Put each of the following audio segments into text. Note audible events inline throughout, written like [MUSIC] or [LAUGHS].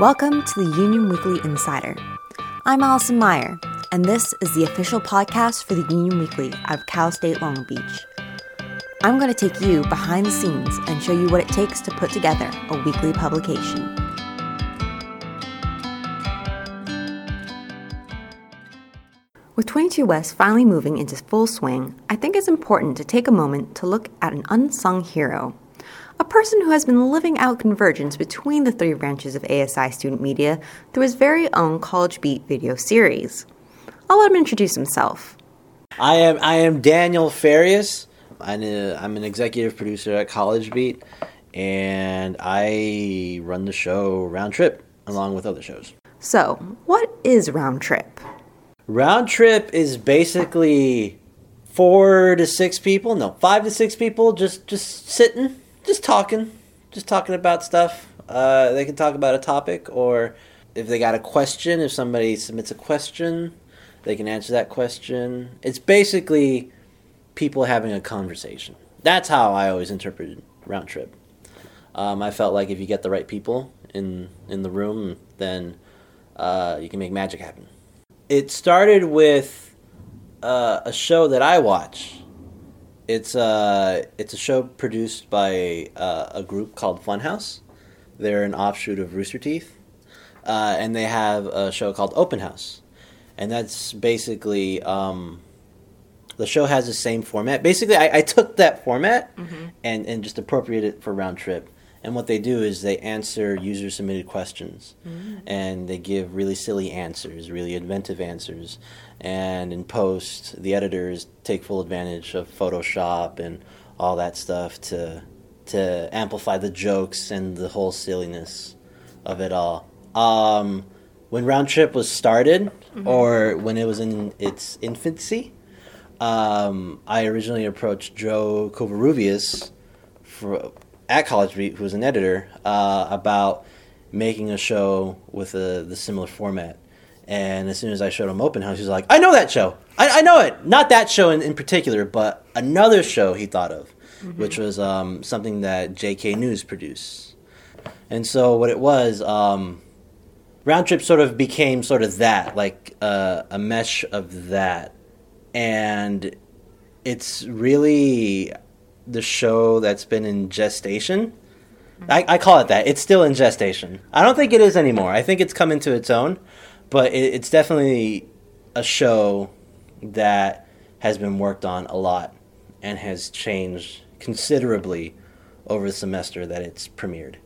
Welcome to the Union Weekly Insider. I'm Allison Meyer, and this is the official podcast for the Union Weekly out of Cal State Long Beach. I'm going to take you behind the scenes and show you what it takes to put together a weekly publication. With 22 West finally moving into full swing, I think it's important to take a moment to look at an unsung hero. A person who has been living out convergence between the three branches of ASI student media through his very own College Beat video series. I'll let him introduce himself. I am I am Daniel Farias. I'm, a, I'm an executive producer at College Beat, and I run the show Round Trip along with other shows. So, what is Round Trip? Round Trip is basically four to six people, no, five to six people, just just sitting, just talking, just talking about stuff. Uh, they can talk about a topic, or if they got a question, if somebody submits a question, they can answer that question. It's basically people having a conversation. That's how I always interpreted Round Trip. Um, I felt like if you get the right people in in the room, then uh, you can make magic happen it started with uh, a show that I watch. It's uh, it's a show produced by uh, a group called Funhaus. They're an offshoot of Rooster Teeth, uh, and they have a show called Open Haus, and that's basically um, the show has the same format. Basically, I, I took that format mm-hmm. and and just appropriated it for Round Trip and what they do is they answer user submitted questions mm. and they give really silly answers, really inventive answers. And in post, the editors take full advantage of Photoshop and all that stuff to to amplify the jokes and the whole silliness of it all. Um, when Round Trip was started, mm-hmm. or when it was in its infancy, um, I originally approached Joe Covarrubias for at College Beat, who was an editor, uh, about making a show with a, the similar format. And as soon as I showed him Open Haus, he was like, I know that show. I, I know it. Not that show in, in particular, but another show he thought of, mm-hmm. which was um, something that JK News produced. And so what it was, um, Round Trip sort of became sort of that, like uh, a mesh of that. And it's really the show that's been in gestation. I, I, call it that. It's still in gestation. I don't think it is anymore. I think it's come into its own, but it, it's definitely a show that has been worked on a lot and has changed considerably over the semester that it's premiered.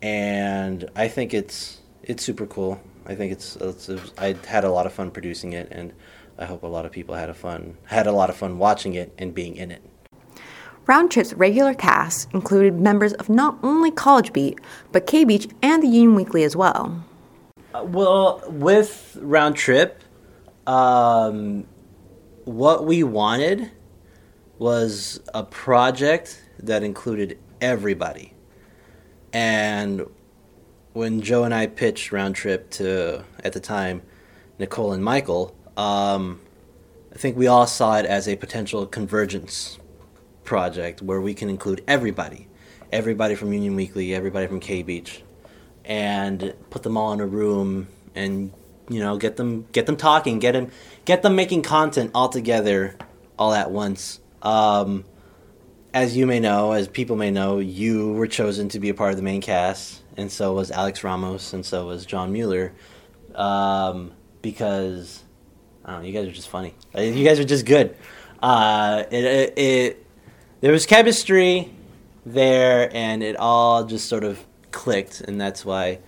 And I think it's it's super cool. I think it's, it's, I had a lot of fun producing it, and I hope a lot of people had a fun had a lot of fun watching it and being in it. Round Trip's regular cast included members of not only College Beat, but K Beach and the Union Weekly as well. Uh, well, with Round Trip, um, what we wanted was a project that included everybody. And when Joe and I pitched Round Trip to, at the time, Nicole and Michael, um, I think we all saw it as a potential convergence project where we can include everybody, everybody from Union Weekly, everybody from K Beach, and put them all in a room and you know get them get them talking, get them get them making content all together, all at once. Um, as you may know, as people may know, you were chosen to be a part of the main cast, and so was Alex Ramos, and so was John Mueller, um, because I don't know, you guys are just funny. You guys are just good. Uh, it, it, it there was chemistry there, and it all just sort of clicked, and that's why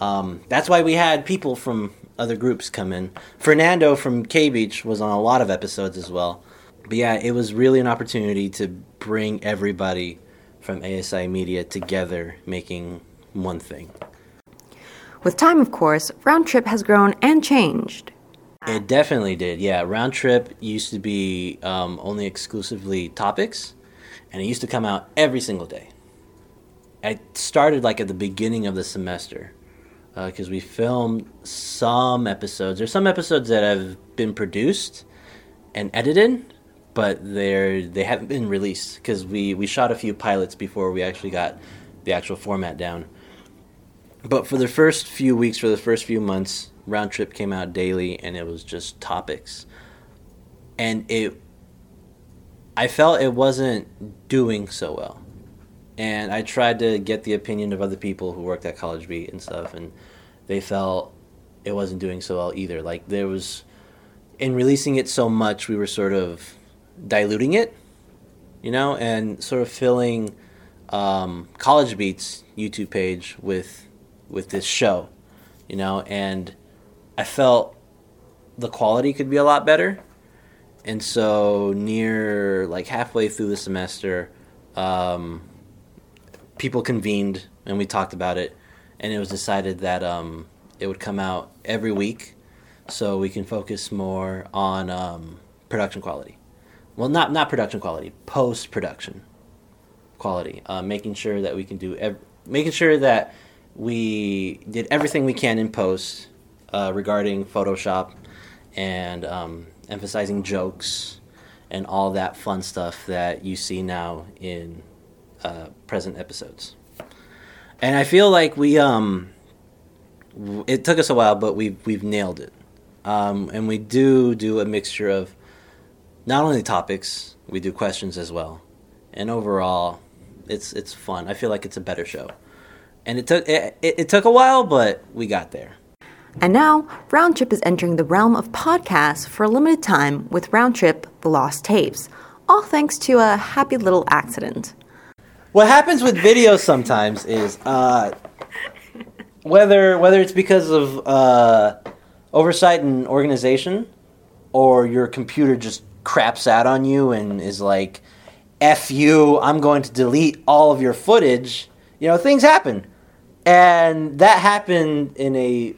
um, that's why we had people from other groups come in. Fernando from K Beach was on a lot of episodes as well. But yeah, it was really an opportunity to bring everybody from ASI Media together, making one thing. With time, of course, Round Trip has grown and changed. It definitely did, yeah. Round Trip used to be um, only exclusively topics, and it used to come out every single day. I started like at the beginning of the semester because uh, we filmed some episodes. There's some episodes that have been produced and edited, but they're they haven't been released because we we shot a few pilots before we actually got the actual format down. but for the first few weeks, for the first few months, Round Trip came out daily, and it was just topics, and it. I felt it wasn't doing so well, and I tried to get the opinion of other people who worked at College Beat and stuff, and they felt it wasn't doing so well either. Like there was, in releasing it so much, we were sort of diluting it, you know, and sort of filling um, College Beats YouTube page with with this show, you know, and I felt the quality could be a lot better. And so near like halfway through the semester, um, people convened and we talked about it, and it was decided that um, it would come out every week, so we can focus more on um, production quality. Well, not not production quality, post production quality. Uh, making sure that we can do, ev- making sure that we did everything we can in post uh, regarding Photoshop and um, emphasizing jokes and all that fun stuff that you see now in uh, present episodes. And I feel like we um, it took us a while, but we've we've nailed it. Um, and we do do a mixture of not only topics, we do questions as well. And overall, it's it's fun. I feel like it's a better show. And it took it, it, it took a while, but we got there. And now, Roundtrip is entering the realm of podcasts for a limited time with Roundtrip The Lost Tapes, all thanks to a happy little accident. What happens with videos sometimes is uh, whether whether it's because of uh, oversight and organization, or your computer just craps out on you and is like, "F you, I'm going to delete all of your footage." You know, things happen, and that happened in a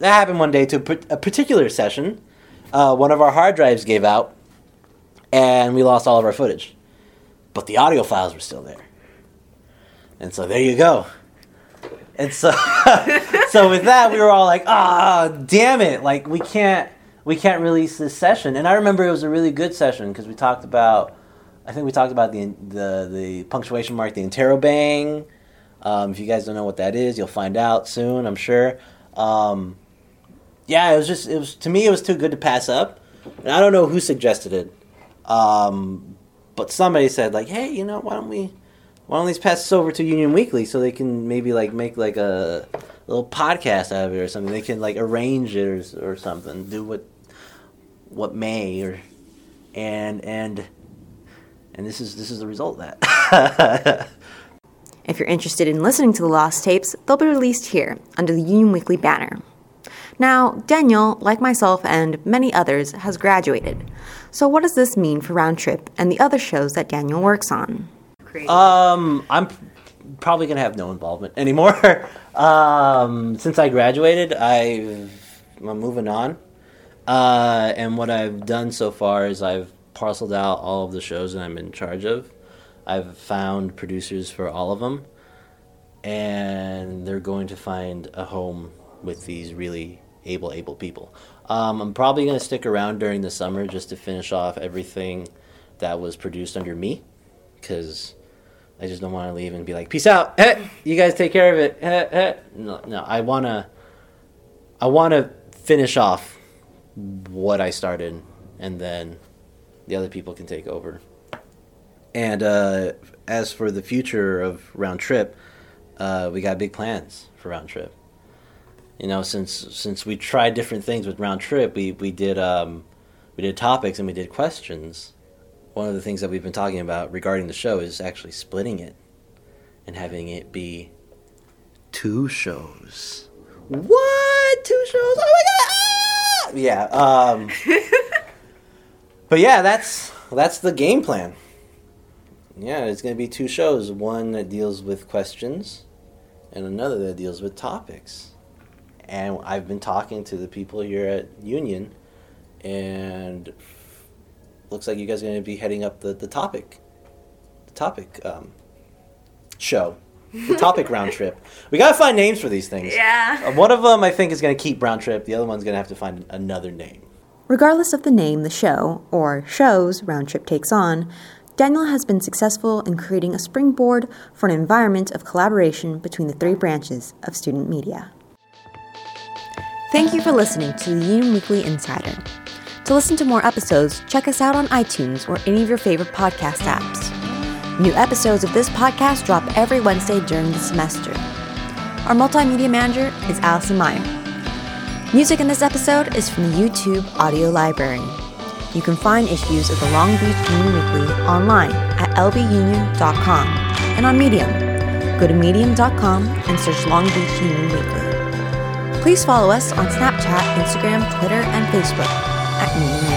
that happened one day to a particular session. Uh, one of our hard drives gave out, and we lost all of our footage, but the audio files were still there. And so there you go. And so, [LAUGHS] so with that, we were all like, "Ah, oh, damn it! Like we can't, we can't release this session." And I remember it was a really good session because we talked about, I think we talked about the the the punctuation mark, the interrobang. Um, if you guys don't know what that is, you'll find out soon, I'm sure. Um, yeah, it was just it was to me it was too good to pass up. And I don't know who suggested it, um, but somebody said like, "Hey, you know, why don't we?" why don't these pass this over to Union Weekly so they can maybe like make like a little podcast out of it or something. They can like arrange it or, or something, do what what may or and and and this is this is the result of that. [LAUGHS] if you're interested in listening to the lost tapes, they'll be released here under the Union Weekly banner. Now, Daniel, like myself and many others, has graduated. So, what does this mean for Round Trip and the other shows that Daniel works on? Um, I'm probably gonna have no involvement anymore. [LAUGHS] um, since I graduated, i am moving on. Uh, and what I've done so far is I've parceled out all of the shows that I'm in charge of. I've found producers for all of them, and they're going to find a home with these really able, able people. Um, I'm probably going to stick around during the summer just to finish off everything that was produced under me, because I just don't want to leave and be like, "Peace out, you guys take care of it." No, no, I wanna, I wanna finish off what I started, and then the other people can take over. And uh, as for the future of Round Trip, uh, we got big plans for Round Trip. You know, since since we tried different things with Round Trip, we we did um, we did topics and we did questions one of the things that we've been talking about regarding the show is actually splitting it and having it be two shows. What? Two shows? Oh my god! Ah! Yeah. Um, [LAUGHS] but yeah, that's that's the game plan. Yeah, it's going to be two shows. One that deals with questions, and another that deals with topics. And I've been talking to the people here at Union, and looks like you guys are going to be heading up the, the topic, the topic um, show, the topic [LAUGHS] round trip. We got to find names for these things. Yeah. Uh, one of them I think is going to keep round trip. The other one's going to have to find another name. Regardless of the name the show or shows Round Trip takes on, Daniel has been successful in creating a springboard for an environment of collaboration between the three branches of student media. Thank you for listening to the Union Weekly Insider. To listen to more episodes, check us out on iTunes or any of your favorite podcast apps. New episodes of this podcast drop every Wednesday during the semester. Our multimedia manager is Allison Meyer. Music in this episode is from the YouTube Audio Library. You can find issues of the Long Beach Union Weekly online at lbunion.com and on Medium. Go to medium.com and search Long Beach Union Weekly. Please follow us on Snapchat, Instagram, Twitter, and Facebook at Union